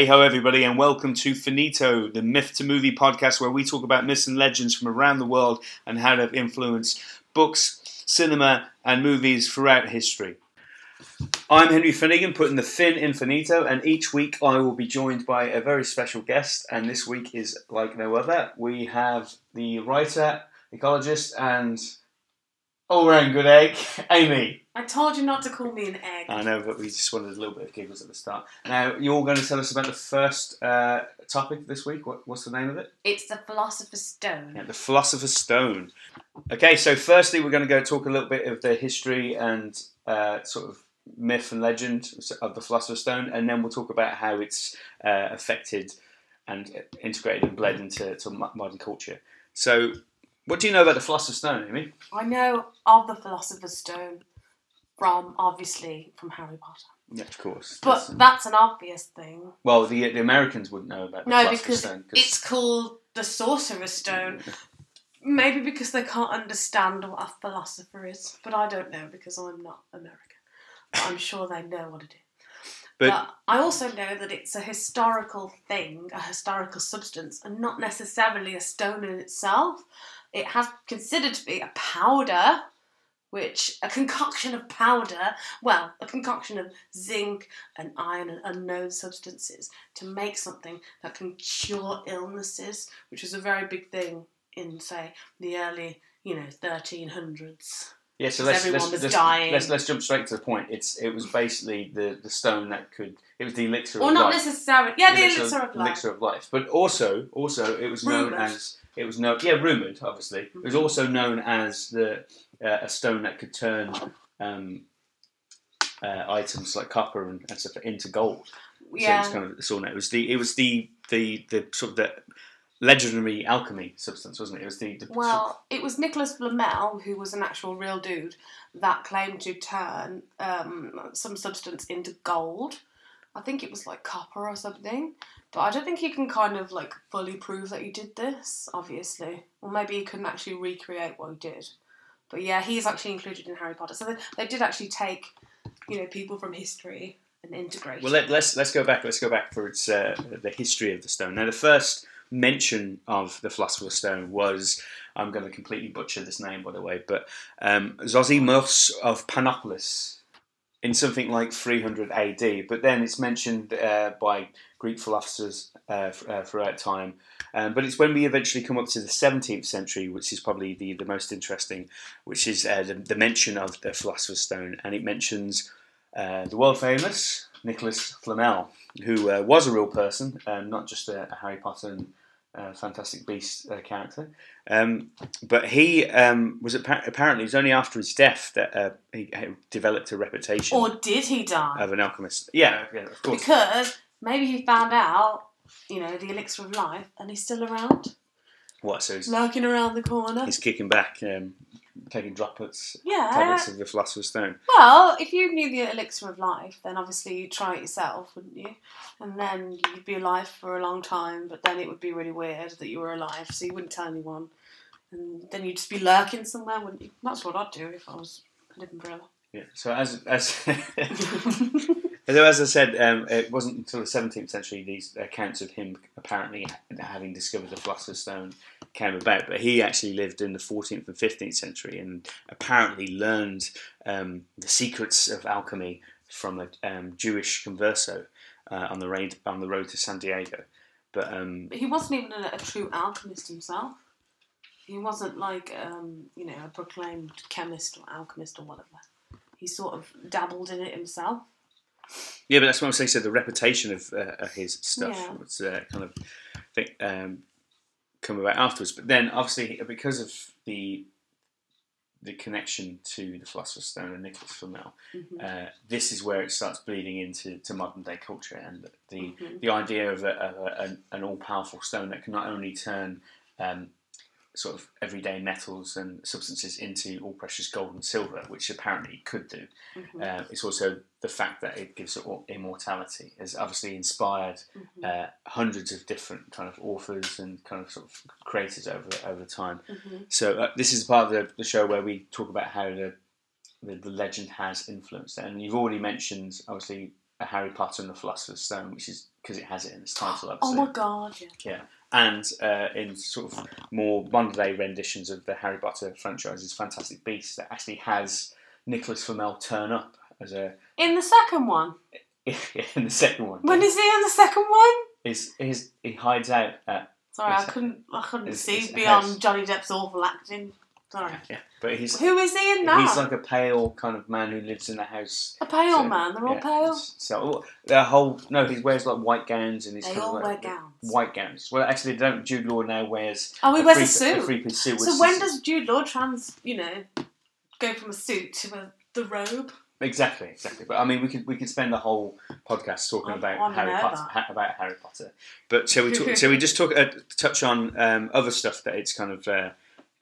Hey ho, everybody, and welcome to Finito, the Myth to Movie podcast, where we talk about myths and legends from around the world and how they've influenced books, cinema, and movies throughout history. I'm Henry Finnegan, putting the fin in Finito, and each week I will be joined by a very special guest, and this week is like no other. We have the writer, ecologist, and all round good egg, Amy. I told you not to call me an egg. I know, but we just wanted a little bit of giggles at the start. Now, you're going to tell us about the first uh, topic this week. What, what's the name of it? It's the Philosopher's Stone. Yeah, the Philosopher's Stone. Okay, so firstly, we're going to go talk a little bit of the history and uh, sort of myth and legend of the Philosopher's Stone, and then we'll talk about how it's uh, affected and integrated and bled into to modern culture. So, what do you know about the Philosopher's Stone, Amy? I know of the Philosopher's Stone from obviously from Harry Potter, Yeah, of course. but That's- that's an obvious thing. well, the the Americans wouldn't know about the No, Philosopher's because Stone. it's called the Sorcerer's Stone. Maybe because they can't understand what a philosopher is, but I don't know because I'm not American. But I'm sure they know what it is. But- But, I also know that it's a historical thing, a historical substance, and not necessarily a stone in itself. It has considered to be a powder, which a concoction of powder, well, a concoction of zinc and iron and unknown substances to make something that can cure illnesses, which was a very big thing in, say, the early, you know, 1300s. Yeah, so let's everyone let's, was let's, dying. let's let's jump straight to the point. It's it was basically the, the stone that could it was the elixir Or of not life. necessarily, yeah, the elixir of life. elixir of life. But also also it was known Rumoured. as it was known yeah rumored obviously. It was Mhm. also known as the uh, a stone that could turn um, uh, items like copper and, and stuff into gold. Yeah. So it was kind of sort of it was the it was the the the sort of the legendary alchemy substance, wasn't it? It was the, the Well, it was Nicholas Flamel, who was an actual real dude, that claimed to turn um, some substance into gold. I think it was like copper or something. But I don't think you can kind of like fully prove that he did this, obviously. Or maybe he couldn't actually recreate what he did. But yeah, he's actually included in Harry Potter. So they, they did actually take, you know, people from history and integrate. Well, let, let's let's go back. Let's go back for its uh, the history of the stone. Now, the first mention of the Philosopher's Stone was I'm going to completely butcher this name, by the way, but um, Zosimus of Panopolis in something like 300 AD. But then it's mentioned uh, by Greek philosophers uh, uh, throughout time. Um, but it's when we eventually come up to the 17th century, which is probably the, the most interesting, which is uh, the, the mention of the Philosopher's Stone, and it mentions uh, the world famous Nicholas Flamel, who uh, was a real person, um, not just a, a Harry Potter and uh, Fantastic Beast uh, character. Um, but he um, was appa- apparently it was only after his death that uh, he, he developed a reputation or did he die? of an alchemist. Yeah, yeah, of course. Because maybe he found out, you know, the elixir of life and he's still around, what? So he's, lurking around the corner. he's kicking back, um, taking droplets, Yeah. tablets of the Philosopher's Stone. Well, if you knew the elixir of life, then obviously you'd try it yourself, wouldn't you? And then you'd be alive for a long time, but then it would be really weird that you were alive, so you wouldn't tell anyone. And then you'd just be lurking somewhere, wouldn't you? That's what I'd do if I was living forever. Yeah. So as as Although, as I said, um, it wasn't until the 17th century these accounts of him apparently having discovered the Philosopher's Stone came about. But he actually lived in the 14th and 15th century and apparently learned um, the secrets of alchemy from a um, Jewish converso uh, on the road on the road to Santiago. But um, But he wasn't even a, a true alchemist himself. He wasn't like, um, you know, a proclaimed chemist or alchemist or whatever. He sort of dabbled in it himself. Yeah, but that's what I'm saying. So the reputation of uh, of his stuff Yeah. was uh, kind of think, um, come about afterwards. But then, obviously, because of the the connection to the Philosopher's Stone and Nicholas Flamel, Mhm. uh, this is where it starts bleeding into to modern day culture and the Mhm. the idea of, a, a, an, an all powerful stone that can not only turn um, sort of everyday metals and substances into all precious gold and silver, which apparently it could do. Mhm. Uh, it's also the fact that it gives it immortality. Has obviously inspired Mhm. uh, hundreds of different kind of authors and kind of sort of creators over over time. Mhm. So uh, this is part of the, the show where we talk about how the, the the legend has influenced. And you've already mentioned obviously a Harry Potter and the Philosopher's Stone, which is because it has it in its title. Oh my god, yeah. and uh, in sort of more modern day renditions of the Harry Potter franchise's Fantastic Beasts, that actually has Nicholas Flamel turn up as a In the second one. in the second one. When is he in the second one? Is his he hides out at Sorry, I couldn't I couldn't it's- see a beyond house. Johnny Depp's awful acting. Sorry. yeah, but he's Who is he in now? he's like a pale kind of man who lives in a house. a pale so- man, they're all yeah, pale. So oh, the whole no, he wears like white gowns and he's They all of wear gowns. White gowns. Well, actually, they don't. Jude Law now wears Oh, he wears three, a suit. three piece suit. So when is- does Jude Law trans, you know, go from a suit to a, the robe? Exactly, exactly. But I mean, we could we could spend the whole podcast talking about Harry Potter. Ha- about Harry Potter. But shall we talk, shall we just talk uh, touch on um, other stuff that it's kind of uh,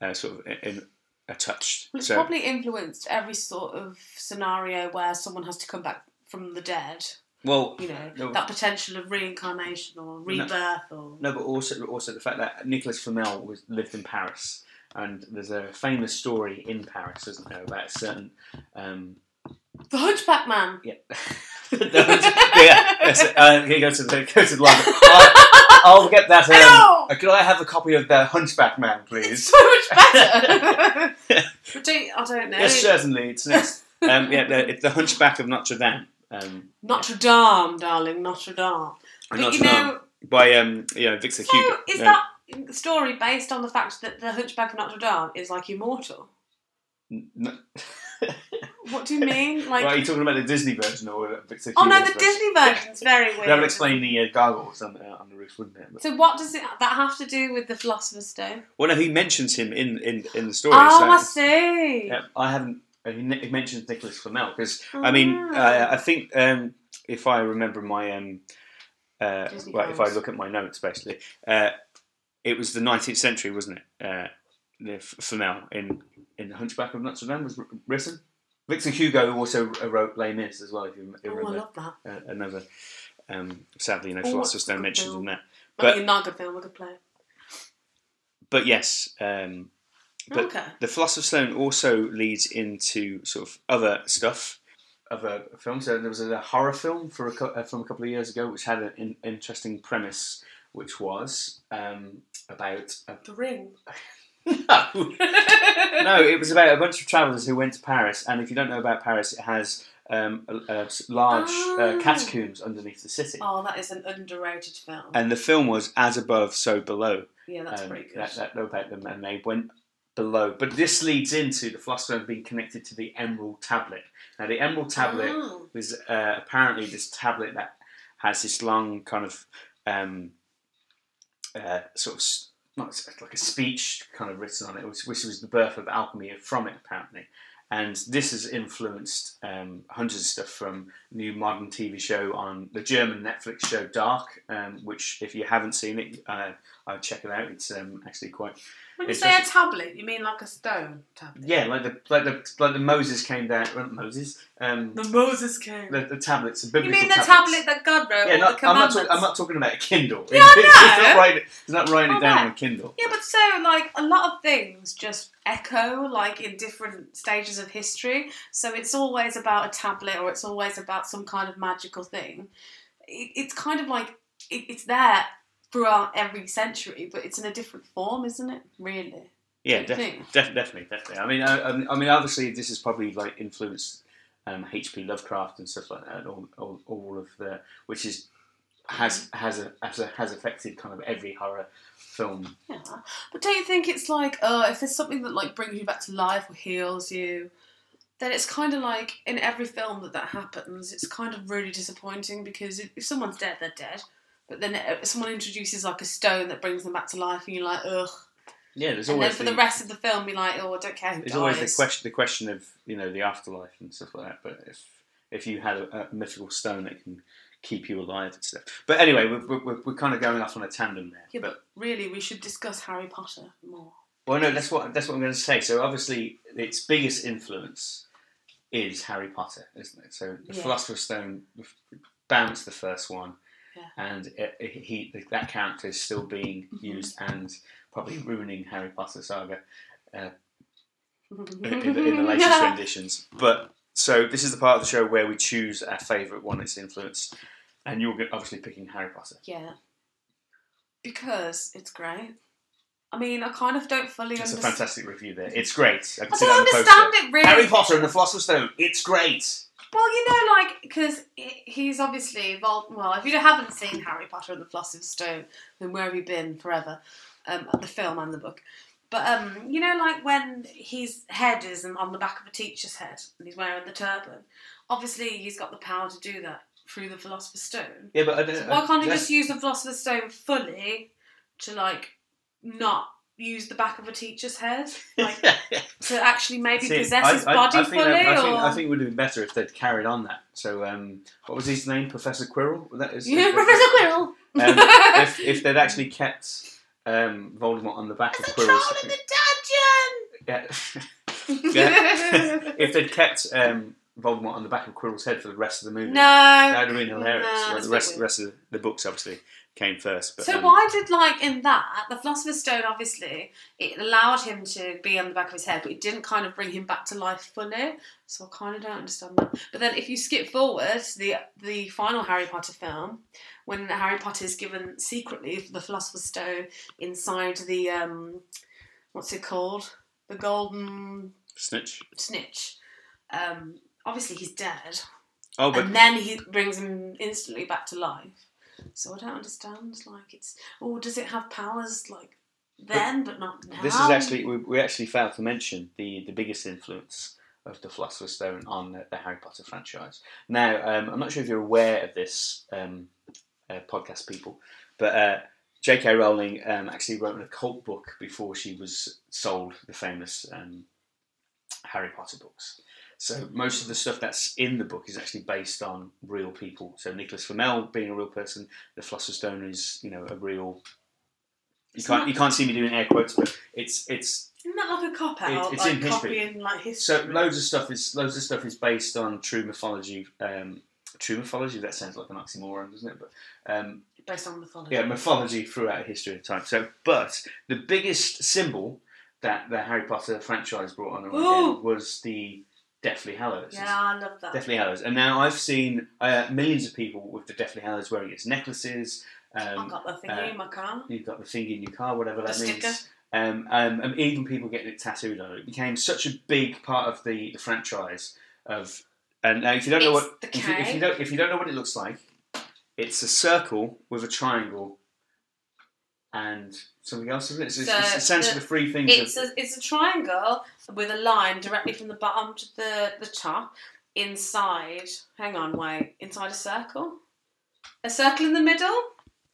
uh, sort of in, in a touched. Well, it's So probably influenced every sort of scenario where someone has to come back from the dead. well, You know, No. that potential of reincarnation or rebirth or. no, but also also the fact that Nicholas Flamel was lived in Paris, and there's a famous story in Paris, isn't there, about a certain. Um, The Hunchback Man! yeah. yeah, yes, uh, here goes to the go to the line. I'll, I'll get that. Um, uh, could I have a copy of the Hunchback Man, It's please? so much better! Do I don't know. Yes, certainly. It's next. Um, yeah, the, it's the Hunchback of Notre Dame. Um, Notre Dame, darling, Notre Dame. But Notre you know, Dame by um, you know Victor so Hugo. is Yeah. that story based on the fact that the Hunchback of Notre Dame is like immortal? N- n- What do you mean? Like, Right, are you talking about the Disney version or Victor oh no, the version? Disney version's very weird. That would explain the uh, gargoyles on, uh, on the roof, wouldn't it? But- So what does it that have to do with the Philosopher's Stone? well, no, he mentions him in, in, in the story. oh, so I see. yeah, I haven't. uh, He, mentions Nicholas Flamel because I mean, uh, I think um, if I remember my um, uh, well, if I look at my notes, basically, uh, it was the 19th century, wasn't it? Uh, the Flamel in in the Hunchback of Notre Dame was written. Victor Hugo also wrote Les Mis as well. If you, oh, I remember, love that. uh, another um, sadly no Oh, Philosopher's Stone mentions film. in that. But But- not a good film, a good play. But yes, um, But- okay. the Philosopher's Stone also leads into sort of other stuff, other films. So there was a horror film for a, from a couple of years ago, which had an in, interesting premise, which was um, about a, The Ring. no, no, it was about a bunch of travellers who went to Paris, and if you don't know about Paris, it has um, a, a s- large uh, Oh. catacombs underneath the city. Oh, that is an underrated film. And the film was as above, so below. yeah, that's um, pretty good. That, that about them, and they went below. But this leads into the philosopher being connected to the Emerald Tablet. Now, the Emerald Tablet Oh. was uh, apparently this tablet that has this long kind of um, uh, sort of s- like a speech kind of written on it, which, which was the birth of alchemy from it apparently. And this has influenced um, hundreds of stuff from new modern TV show on the German Netflix show Dark, um, which if you haven't seen it, uh, I'd check it out. It's um, actually quite When you it's say a tablet, you mean like a stone tablet? yeah, like the like the like the Moses came down. well, Moses, um, The Moses came. the, the tablets, the biblical you mean the tablets. tablet that God wrote? Yeah, not, the I'm not. Talk, I'm not talking about a Kindle. Yeah, I He's not know. writing. He's not writing it down on a Kindle. Yeah, but so like a lot of things just echo like in different stages of history. So it's always about a tablet or it's always about some kind of magical thing. It, it's kind of like it, it's there throughout every century, but it's in a different form, isn't it? Really? Yeah, def- def- definitely, definitely. I mean, I, I mean- obviously, this is probably like influenced um, H.P. Lovecraft and stuff like that. All, all, all of the which is has has a, has a, has affected kind of every horror film. Yeah. But don't you think it's like, uh, if there's something that like brings you back to life or heals you, then it's kind of like in every film that that happens, it's kind of really disappointing because if someone's dead, they're dead. But then uh, someone introduces like a stone that brings them back to life, and you're like, ugh. Yeah, there's always. And then for the, the rest of the film, you're like, oh, I don't care who there's dies. always the question the question of you know the afterlife and stuff like that. But if if you had a, a mythical stone that can keep you alive and stuff. But anyway, we're, we're, we're kind of going off on a tandem there. Yeah, but but really, we should discuss Harry Potter more. Well, no, that's what that's what I'm going to say. So obviously, its biggest influence is Harry Potter, isn't it? So the Yeah. Philosopher's Stone, Bam's the first one, Yeah. and it, it- he that character is still being Mhm. used and probably ruining Harry Potter saga uh, in, in the, in the latest renditions. But so this is the part of the show where we choose our favourite one that's influenced, and you're obviously picking Harry Potter. Yeah. Because it's great. I mean, I kind of don't fully It's a fantastic review there. It's great. I I don't that on the understand it really. Harry Potter and the Philosopher's Stone. It's great. Well, you know, like because he's obviously Vol- well. If you haven't seen Harry Potter and the Philosopher's Stone, then where have you been forever? Um, the film and the book. But um, you know, like when his head is on the back of a teacher's head and he's wearing the turban. Obviously, he's got the power to do that through the Philosopher's Stone. Yeah, but I don't, So why can't he just use the Philosopher's Stone fully to like not use the back of a teacher's head, like to actually maybe See, possess I- his I- body I fully? that- I, think. I think it would have been better if they'd carried on that. So, um, what was his name? Professor Quirrell? That is, yeah, Professor Quirrell. Um, if, if they'd actually kept um, Voldemort on the back of There's Quirrell's troll in the dungeon. Yeah. if they'd kept um, Voldemort on the back of Quirrell's head for the rest of the movie, no. that would have been hilarious. No, Well, the rest, weird. rest of the books obviously came first. But, So um, why did like in that the Philosopher's Stone obviously it allowed him to be on the back of his head, but it didn't kind of bring him back to life fully. So I kind of don't understand that. But then if you skip forward to the the final Harry Potter film, when Harry Potter is given secretly the Philosopher's Stone inside the um, what's it called, the Golden Snitch? Snitch. Um, obviously he's dead, Oh, but and then he brings him instantly back to life. So I don't understand. Like it's oh, does it have powers like then but, not now? this is actually we, we actually failed to mention the the biggest influence of the Philosopher's Stone on the, the Harry Potter franchise. Now, um, I'm not sure if you're aware of this, um, uh, podcast people, but uh, J.K. Rowling um, actually wrote an occult book before she was sold the famous um, Harry Potter books. So most of the stuff that's in the book is actually based on real people. So Nicholas Flamel being a real person, the Philosopher's Stone is you know a real. You It's can't not- you can't see me doing air quotes, but it's it's Isn't that like a cop out? It- it's like in history. copying like history. so loads of stuff is loads of stuff is based on true mythology. Um, true mythology that sounds like an oxymoron, doesn't it? But um, based on mythology. yeah, mythology throughout history of time. So, but the biggest symbol that the Harry Potter franchise brought on was the Deathly Hallows. Yeah, I love that. Deathly Hallows, and now I've seen uh, millions of people with the Deathly Hallows wearing its necklaces. Um, I've got the thingy uh, in my car. You've got the thing in your car, whatever The that means. Um, um, and even people getting it tattooed on it. Became such a big part of the, the franchise. Of and now, if you don't know what if you, if you don't if you don't know what it looks like, it's a circle with a triangle and something else, isn't it? It's, it's, So it's essentially the- the three things. It's of, a it's a triangle with a line directly from the bottom to the the top inside. Hang on, wait. Inside a circle. A circle in the middle.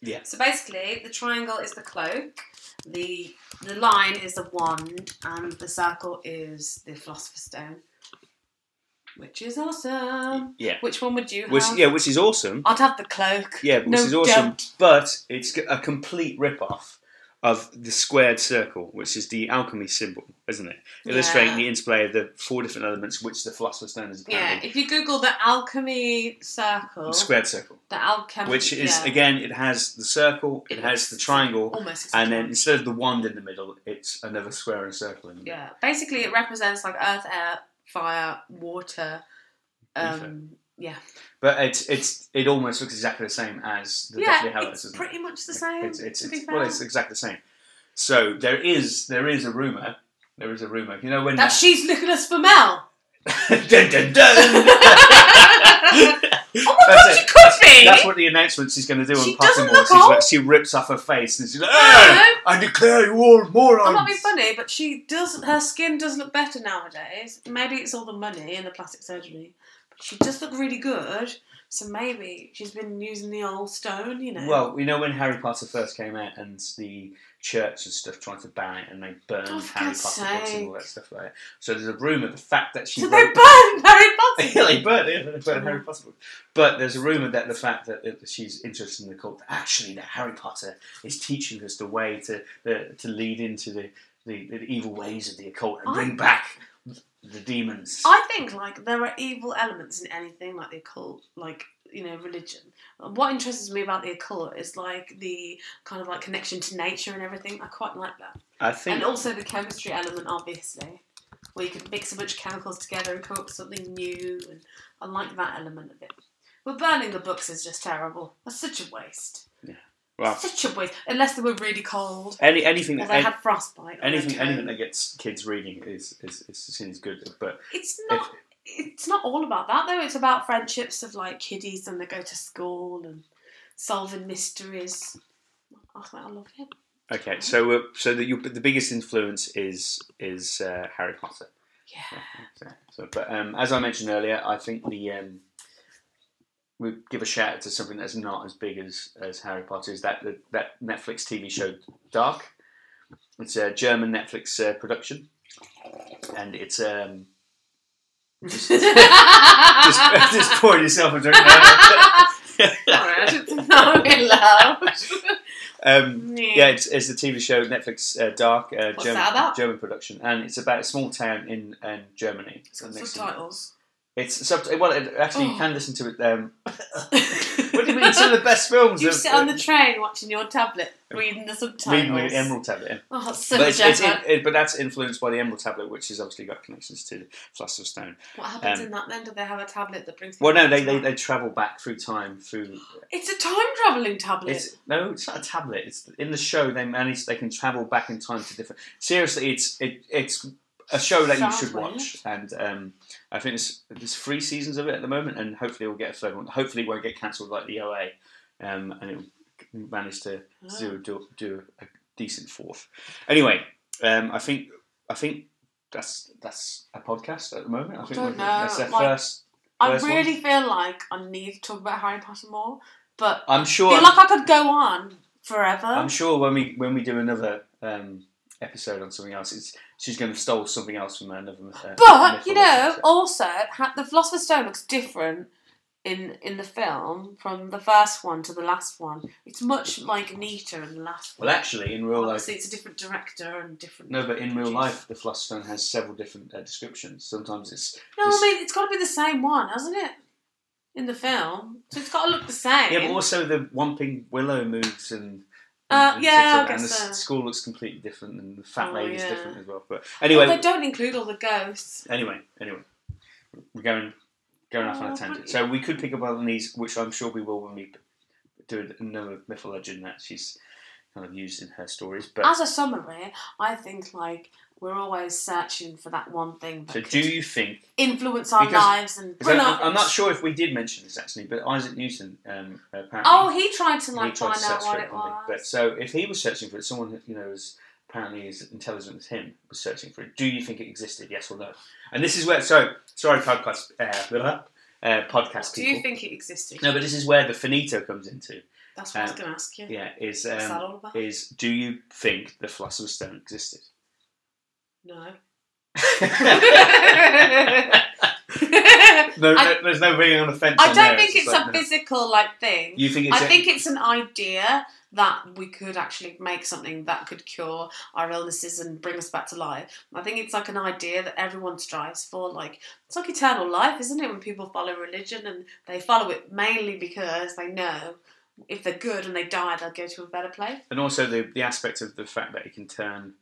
Yeah. So basically, the triangle is the cloak. The the line is the wand, and the circle is the philosopher's stone, which is awesome. yeah, Which one would you have? which yeah, which is awesome. I'd have the cloak. Yeah, which No is awesome. doubt. But it's a complete rip off of the squared circle, which is the alchemy symbol, isn't it? Illustrating Yeah. the interplay of the four different elements which the philosopher's stone is Yeah, if you Google the alchemy circle, Squared circle, the alchemy, which is yeah, again, it has the circle, it, It has the triangle, almost and then instead of the wand in the middle, it's another square and circle in the middle. yeah, basically it represents like earth, air, fire, water. Um, yeah, But it's it's it almost looks exactly the same as the yeah, Deathly Hallows, it's pretty it? much the same. It's, it's, it's, well, it's exactly the same. So there is there is a rumor. There is a rumor. You know when that she's Nicholas Flamel. dun, dun, dun. That's what the announcement she's going to do She on look She's old. like, she rips off her face and she's like, No. "Ah, I declare you all morons. I'm not being funny, but she does. Her skin does look better nowadays. Maybe it's all the money and the plastic surgery, but she does look really good. So maybe she's been using the old stone, you know. Well, you know when Harry Potter first came out and the church and stuff trying to ban it and they burned Oh, Harry Potter books and all that stuff like that. So there's a rumour, the fact that she so wrote... they burned Harry Potter. yeah, they burned. They burned Harry Potter books. But there's a rumour that the fact that that she's interested in the cult, actually, that Harry Potter is teaching us the way to the, to lead into the, the, the evil ways of the occult and bring I- back the demons. I think like there are evil elements in anything like the occult, like you know religion. What interests me about the occult is like the kind of like connection to nature and everything. I quite like that, I think and also the chemistry element, obviously. where you can mix a bunch of chemicals together and come up with something new. And I like that element of it. But burning the books is just terrible. That's such a waste. Yeah. Well, Such a waste. Unless they were really cold any anything that they had frostbite. anything anything that gets kids reading is is, is seen as good. But It's not. It's not all about that though. It's about friendships of like kiddies and they go to school and solving mysteries. I I love it. okay, so uh, so the you, the biggest influence is is uh, Harry Potter. Yeah. So, so, but um, as I mentioned earlier, I think the um, we give a shout out to something that's not as big as, as Harry Potter is that that Netflix TV show Dark. It's a German Netflix uh, production, and it's um, just, just, just yourself a drink. Sorry, I didn't think that would be loud. um, yeah, it's, it's a TV show Netflix uh, Dark, uh, German? German production, and it's about a small town in, in Germany. It's got It makes it- subtitles. It's sub- well, it, actually, you Oh. can listen to it. Um, what do you mean? Some of the best films. you of- sit on the train watching your tablet, reading the subtitles. reading the Emerald Tablet. yeah. Oh, that's so But, it's, it's it, but that's influenced by the Emerald Tablet, which has obviously got connections to the Philosopher's Stone. What happens um, in that then? Do they have a tablet that brings? Well, no, they, they, they travel back through time through. It's a time traveling tablet. It's no, it's not a tablet. It's in the show. They manage. They can travel back in time to different. Seriously, it's it, it's a show that you should weird. watch, and um, I think there's, there's three seasons of it at the moment, and hopefully we'll get a third one. Hopefully, it won't get cancelled like the OA, um, and it will manage to Oh. do, do do a decent fourth. Anyway, um, I think I think that's that's a podcast at the moment. I think don't know, that's their like- first. I first one? really feel like I need to talk about Harry Potter more, but I'm I sure. feel like I could go on forever. I'm sure when we when we do another um, episode on something else, it's she's going to stole something else from another. Uh, But you know, also ha- the Philosopher's Stone looks different in in the film from the first one to the last one. It's much like neater in the last one. well, actually, in real life, Obviously, it's a different director and different. no, but in real life, the Philosopher's Stone has several different uh, descriptions. Sometimes it's No, I mean it's got to be the same one, hasn't it? In the film, so it's got to look the same. yeah, but also the Whomping Willow moves and. Uh, and yeah, and the so. school looks completely different, and the fat Oh, lady's yeah. different as well. But Well, anyway, they don't include all the ghosts. anyway, anyway, we're going going off on Oh, a tangent. So we could pick up on these, which I'm sure we will when we do another myth or legend that she's kind of used in her stories. But As a summary, I think like we're always searching for that one thing that so, do you think? influence our because- lives and bring I, I'm not sure if we did mention this actually, but Isaac Newton um, apparently Oh, he tried to like tried to find out what for it was. But so if he was searching for it, someone who, you know is apparently as intelligent as him was searching for it. Do you think it existed? Yes or no? And this is where so sorry podcast uh, uh, podcast Do you think it existed? no, but this is where the finito comes into. That's what I was Um, going to ask you. Yeah, is What's that um, all about? is do you think the Philosopher's Stone existed? No. no, I- there's no being on the fence. I don't there. think it's like, a no. physical like thing. You think it's I a- think it's an idea that we could actually make something that could cure our illnesses and bring us back to life. I think it's like an idea that everyone strives for. Like it's like eternal life, isn't it? When people follow religion and they follow it mainly because they know if they're good and they die, they'll go to a better place. and also the the aspect of the fact that it can turn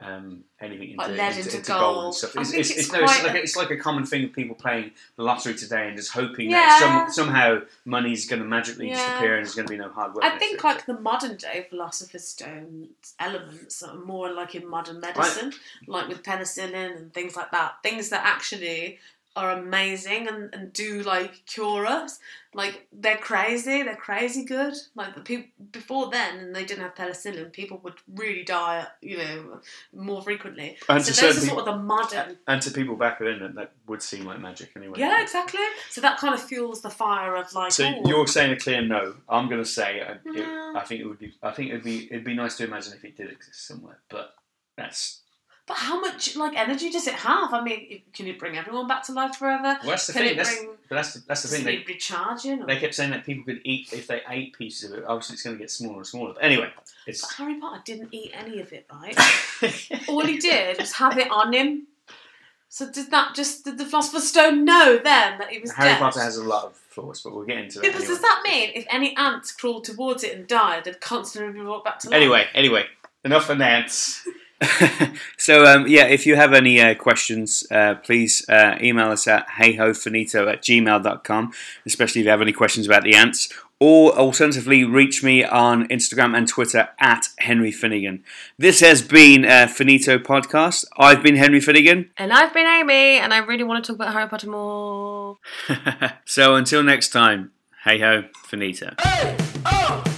um, anything into, Like into, into into gold. and stuff. It's, it's, it's it's, no, like, a- it's like a common thing of people playing the lottery today and just hoping Yeah. that some, somehow money's going to magically Yeah. disappear and there's going to be no hard work. I think it. like the modern day philosopher's stone elements are more like in modern medicine, like with penicillin and things like that. Things that actually are amazing and, and do like cure us. Like they're crazy, they're crazy good. Like the people before then, and they didn't have penicillin, people would really die, you know, more frequently. and, so to those are sort people, of the modern. and to people back then, that, that would seem like magic anyway. Yeah, exactly. So that kind of fuels the fire of like. So oh, you're saying a clear no. I'm going to say uh, it, No. I think it would be. I think it'd be. It'd be nice to imagine if it did exist somewhere, but that's. But how much like energy does it have? I mean, can it bring everyone back to life forever? Well, that's the Can thing. it That's, bring? but that's the, that's the thing. They, recharging? Or... they kept saying that people could eat if they ate pieces of it. Obviously, it's going to get smaller and smaller. But anyway, But it's. Harry Potter didn't eat any of it, right? All he did was have it on him. So did that just did the Philosopher's Stone know then that he was Harry dead? Potter has a lot of flaws, but we'll get into that. Yeah, but anyway. does that mean if any ants crawled towards it and died, they'd constantly be brought back to life? Anyway, anyway, enough of ants. so um, yeah, if you have any uh, questions, uh, please uh, email us at heyhofinito at gmail.com, especially if you have any questions about the ants. Or alternatively, reach me on Instagram and Twitter at Henry Finnegan. This has been a Finito podcast. I've been Henry Finnegan. And I've been Amy, and I really want to talk about Harry Potter more. so until next time, hey ho, finito. Hey!